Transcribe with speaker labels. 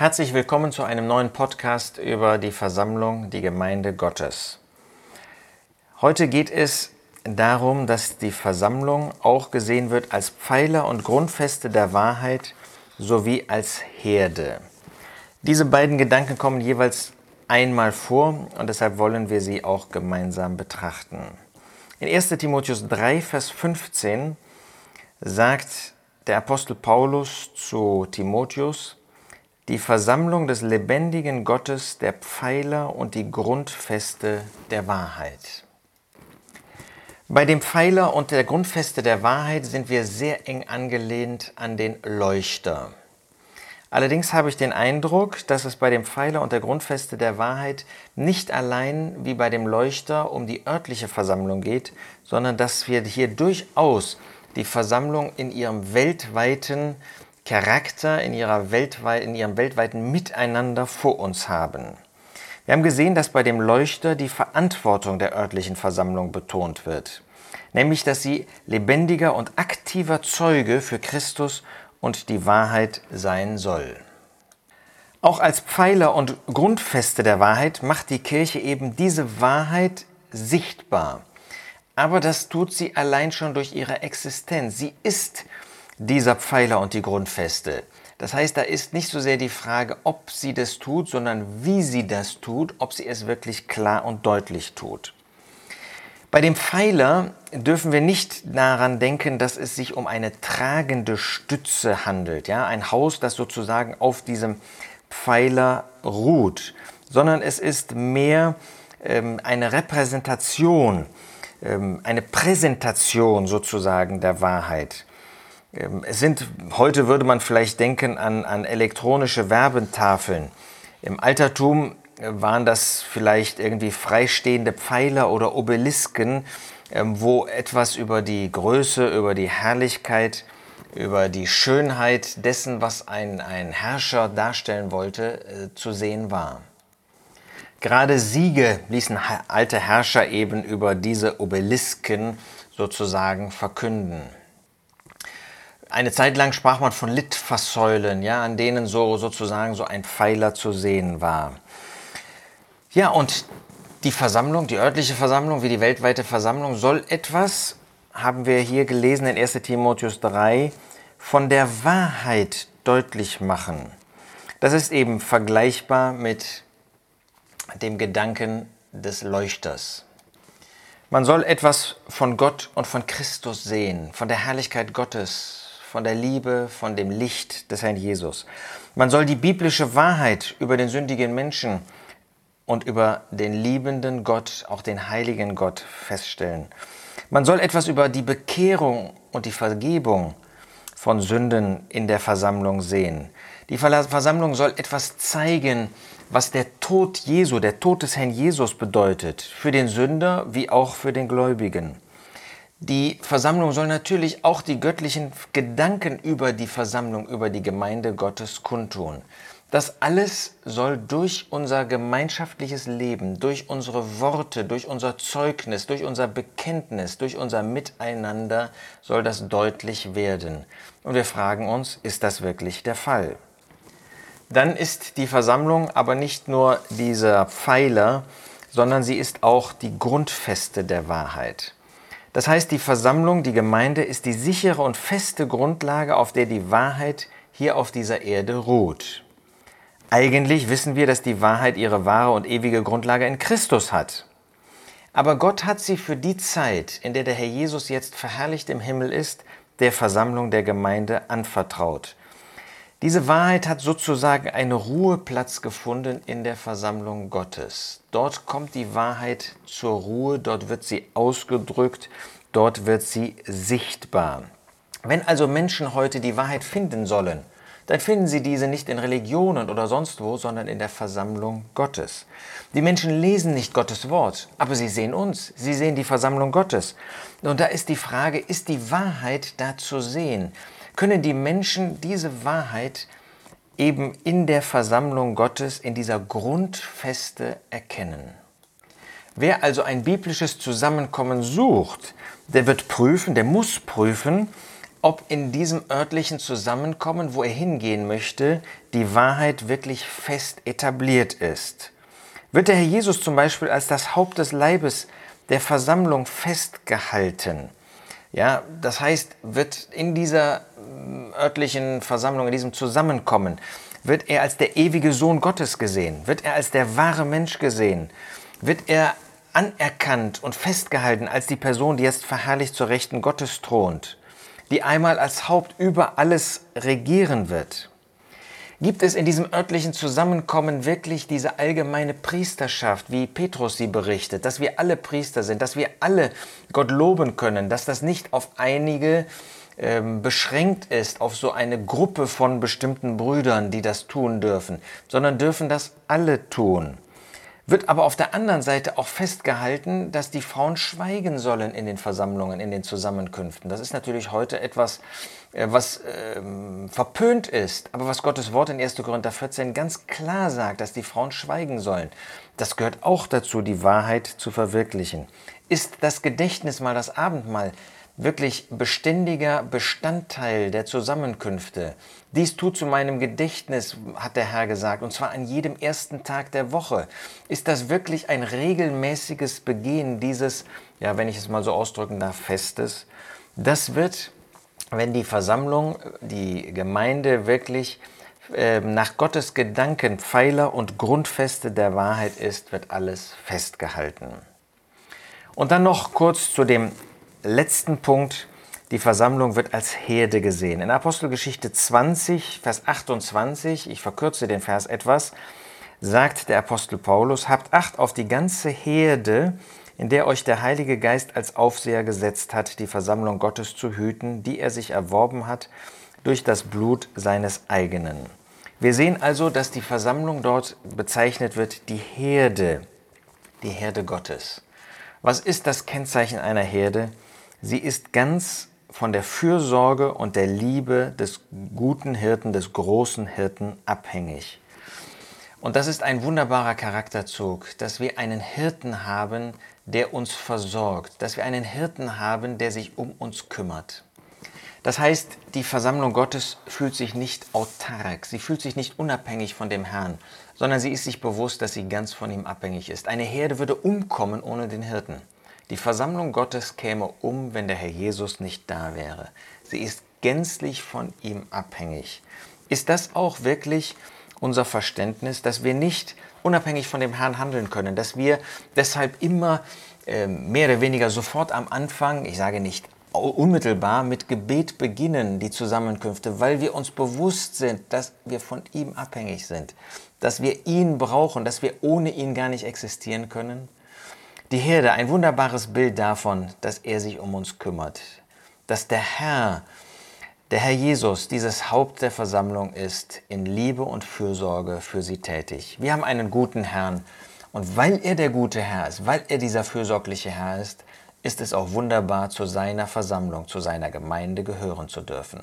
Speaker 1: Herzlich willkommen zu einem neuen Podcast über die Versammlung, die Gemeinde Gottes. Heute geht es darum, dass die Versammlung auch gesehen wird als Pfeiler und Grundfeste der Wahrheit sowie als Herde. Diese beiden Gedanken kommen jeweils einmal vor und deshalb wollen wir sie auch gemeinsam betrachten. In 1 Timotheus 3, Vers 15 sagt der Apostel Paulus zu Timotheus, die Versammlung des lebendigen Gottes, der Pfeiler und die Grundfeste der Wahrheit. Bei dem Pfeiler und der Grundfeste der Wahrheit sind wir sehr eng angelehnt an den Leuchter. Allerdings habe ich den Eindruck, dass es bei dem Pfeiler und der Grundfeste der Wahrheit nicht allein wie bei dem Leuchter um die örtliche Versammlung geht, sondern dass wir hier durchaus die Versammlung in ihrem weltweiten Charakter, in, ihrer weltweit, in ihrem weltweiten Miteinander vor uns haben. Wir haben gesehen, dass bei dem Leuchter die Verantwortung der örtlichen Versammlung betont wird, nämlich dass sie lebendiger und aktiver Zeuge für Christus und die Wahrheit sein soll. Auch als Pfeiler und Grundfeste der Wahrheit macht die Kirche eben diese Wahrheit sichtbar. Aber das tut sie allein schon durch ihre Existenz. Sie ist dieser Pfeiler und die Grundfeste. Das heißt, da ist nicht so sehr die Frage, ob sie das tut, sondern wie sie das tut, ob sie es wirklich klar und deutlich tut. Bei dem Pfeiler dürfen wir nicht daran denken, dass es sich um eine tragende Stütze handelt, ja, ein Haus, das sozusagen auf diesem Pfeiler ruht, sondern es ist mehr ähm, eine Repräsentation, ähm, eine Präsentation sozusagen der Wahrheit. Ähm, es sind, heute würde man vielleicht denken an, an elektronische Werbetafeln. Im Altertum äh, waren das vielleicht irgendwie freistehende Pfeiler oder Obelisken, ähm, wo etwas über die Größe, über die Herrlichkeit, über die Schönheit dessen, was ein, ein Herrscher darstellen wollte, äh, zu sehen war. Gerade Siege ließen alte Herrscher eben über diese Obelisken sozusagen verkünden. Eine Zeit lang sprach man von Litfaßsäulen, ja, an denen so sozusagen so ein Pfeiler zu sehen war. Ja, und die Versammlung, die örtliche Versammlung wie die weltweite Versammlung soll etwas, haben wir hier gelesen in 1 Timotheus 3, von der Wahrheit deutlich machen. Das ist eben vergleichbar mit dem Gedanken des Leuchters. Man soll etwas von Gott und von Christus sehen, von der Herrlichkeit Gottes, von der Liebe, von dem Licht des Herrn Jesus. Man soll die biblische Wahrheit über den sündigen Menschen und über den liebenden Gott, auch den heiligen Gott feststellen. Man soll etwas über die Bekehrung und die Vergebung von Sünden in der Versammlung sehen. Die Versammlung soll etwas zeigen, was der Tod Jesu, der Tod des Herrn Jesus bedeutet, für den Sünder wie auch für den Gläubigen. Die Versammlung soll natürlich auch die göttlichen Gedanken über die Versammlung, über die Gemeinde Gottes kundtun. Das alles soll durch unser gemeinschaftliches Leben, durch unsere Worte, durch unser Zeugnis, durch unser Bekenntnis, durch unser Miteinander soll das deutlich werden. Und wir fragen uns, ist das wirklich der Fall? Dann ist die Versammlung aber nicht nur dieser Pfeiler, sondern sie ist auch die Grundfeste der Wahrheit. Das heißt, die Versammlung, die Gemeinde ist die sichere und feste Grundlage, auf der die Wahrheit hier auf dieser Erde ruht. Eigentlich wissen wir, dass die Wahrheit ihre wahre und ewige Grundlage in Christus hat. Aber Gott hat sie für die Zeit, in der der Herr Jesus jetzt verherrlicht im Himmel ist, der Versammlung der Gemeinde anvertraut. Diese Wahrheit hat sozusagen einen Ruheplatz gefunden in der Versammlung Gottes. Dort kommt die Wahrheit zur Ruhe, dort wird sie ausgedrückt, dort wird sie sichtbar. Wenn also Menschen heute die Wahrheit finden sollen, dann finden sie diese nicht in Religionen oder sonst wo, sondern in der Versammlung Gottes. Die Menschen lesen nicht Gottes Wort, aber sie sehen uns, sie sehen die Versammlung Gottes. Und da ist die Frage, ist die Wahrheit da zu sehen? Können die Menschen diese Wahrheit eben in der Versammlung Gottes, in dieser Grundfeste erkennen. Wer also ein biblisches Zusammenkommen sucht, der wird prüfen, der muss prüfen, ob in diesem örtlichen Zusammenkommen, wo er hingehen möchte, die Wahrheit wirklich fest etabliert ist. Wird der Herr Jesus zum Beispiel als das Haupt des Leibes der Versammlung festgehalten? Ja, das heißt, wird in dieser mm, örtlichen Versammlung, in diesem Zusammenkommen, wird er als der ewige Sohn Gottes gesehen? Wird er als der wahre Mensch gesehen? Wird er anerkannt und festgehalten als die Person, die jetzt verherrlicht zur Rechten Gottes thront? die einmal als Haupt über alles regieren wird. Gibt es in diesem örtlichen Zusammenkommen wirklich diese allgemeine Priesterschaft, wie Petrus sie berichtet, dass wir alle Priester sind, dass wir alle Gott loben können, dass das nicht auf einige ähm, beschränkt ist, auf so eine Gruppe von bestimmten Brüdern, die das tun dürfen, sondern dürfen das alle tun wird aber auf der anderen Seite auch festgehalten, dass die Frauen schweigen sollen in den Versammlungen, in den Zusammenkünften. Das ist natürlich heute etwas, äh, was ähm, verpönt ist, aber was Gottes Wort in 1. Korinther 14 ganz klar sagt, dass die Frauen schweigen sollen. Das gehört auch dazu, die Wahrheit zu verwirklichen. Ist das Gedächtnis mal das Abendmahl wirklich beständiger Bestandteil der Zusammenkünfte. Dies tut zu meinem Gedächtnis, hat der Herr gesagt, und zwar an jedem ersten Tag der Woche. Ist das wirklich ein regelmäßiges Begehen dieses, ja, wenn ich es mal so ausdrücken darf, Festes? Das wird, wenn die Versammlung, die Gemeinde wirklich äh, nach Gottes Gedanken Pfeiler und Grundfeste der Wahrheit ist, wird alles festgehalten. Und dann noch kurz zu dem letzten Punkt. Die Versammlung wird als Herde gesehen. In Apostelgeschichte 20, Vers 28, ich verkürze den Vers etwas, sagt der Apostel Paulus, habt Acht auf die ganze Herde, in der euch der Heilige Geist als Aufseher gesetzt hat, die Versammlung Gottes zu hüten, die er sich erworben hat durch das Blut seines eigenen. Wir sehen also, dass die Versammlung dort bezeichnet wird, die Herde, die Herde Gottes. Was ist das Kennzeichen einer Herde? Sie ist ganz von der Fürsorge und der Liebe des guten Hirten, des großen Hirten abhängig. Und das ist ein wunderbarer Charakterzug, dass wir einen Hirten haben, der uns versorgt, dass wir einen Hirten haben, der sich um uns kümmert. Das heißt, die Versammlung Gottes fühlt sich nicht autark, sie fühlt sich nicht unabhängig von dem Herrn, sondern sie ist sich bewusst, dass sie ganz von ihm abhängig ist. Eine Herde würde umkommen ohne den Hirten. Die Versammlung Gottes käme um, wenn der Herr Jesus nicht da wäre. Sie ist gänzlich von ihm abhängig. Ist das auch wirklich unser Verständnis, dass wir nicht unabhängig von dem Herrn handeln können, dass wir deshalb immer äh, mehr oder weniger sofort am Anfang, ich sage nicht unmittelbar mit Gebet beginnen, die Zusammenkünfte, weil wir uns bewusst sind, dass wir von ihm abhängig sind, dass wir ihn brauchen, dass wir ohne ihn gar nicht existieren können? Die Herde, ein wunderbares Bild davon, dass er sich um uns kümmert, dass der Herr, der Herr Jesus, dieses Haupt der Versammlung ist, in Liebe und Fürsorge für sie tätig. Wir haben einen guten Herrn und weil er der gute Herr ist, weil er dieser fürsorgliche Herr ist, ist es auch wunderbar, zu seiner Versammlung, zu seiner Gemeinde gehören zu dürfen.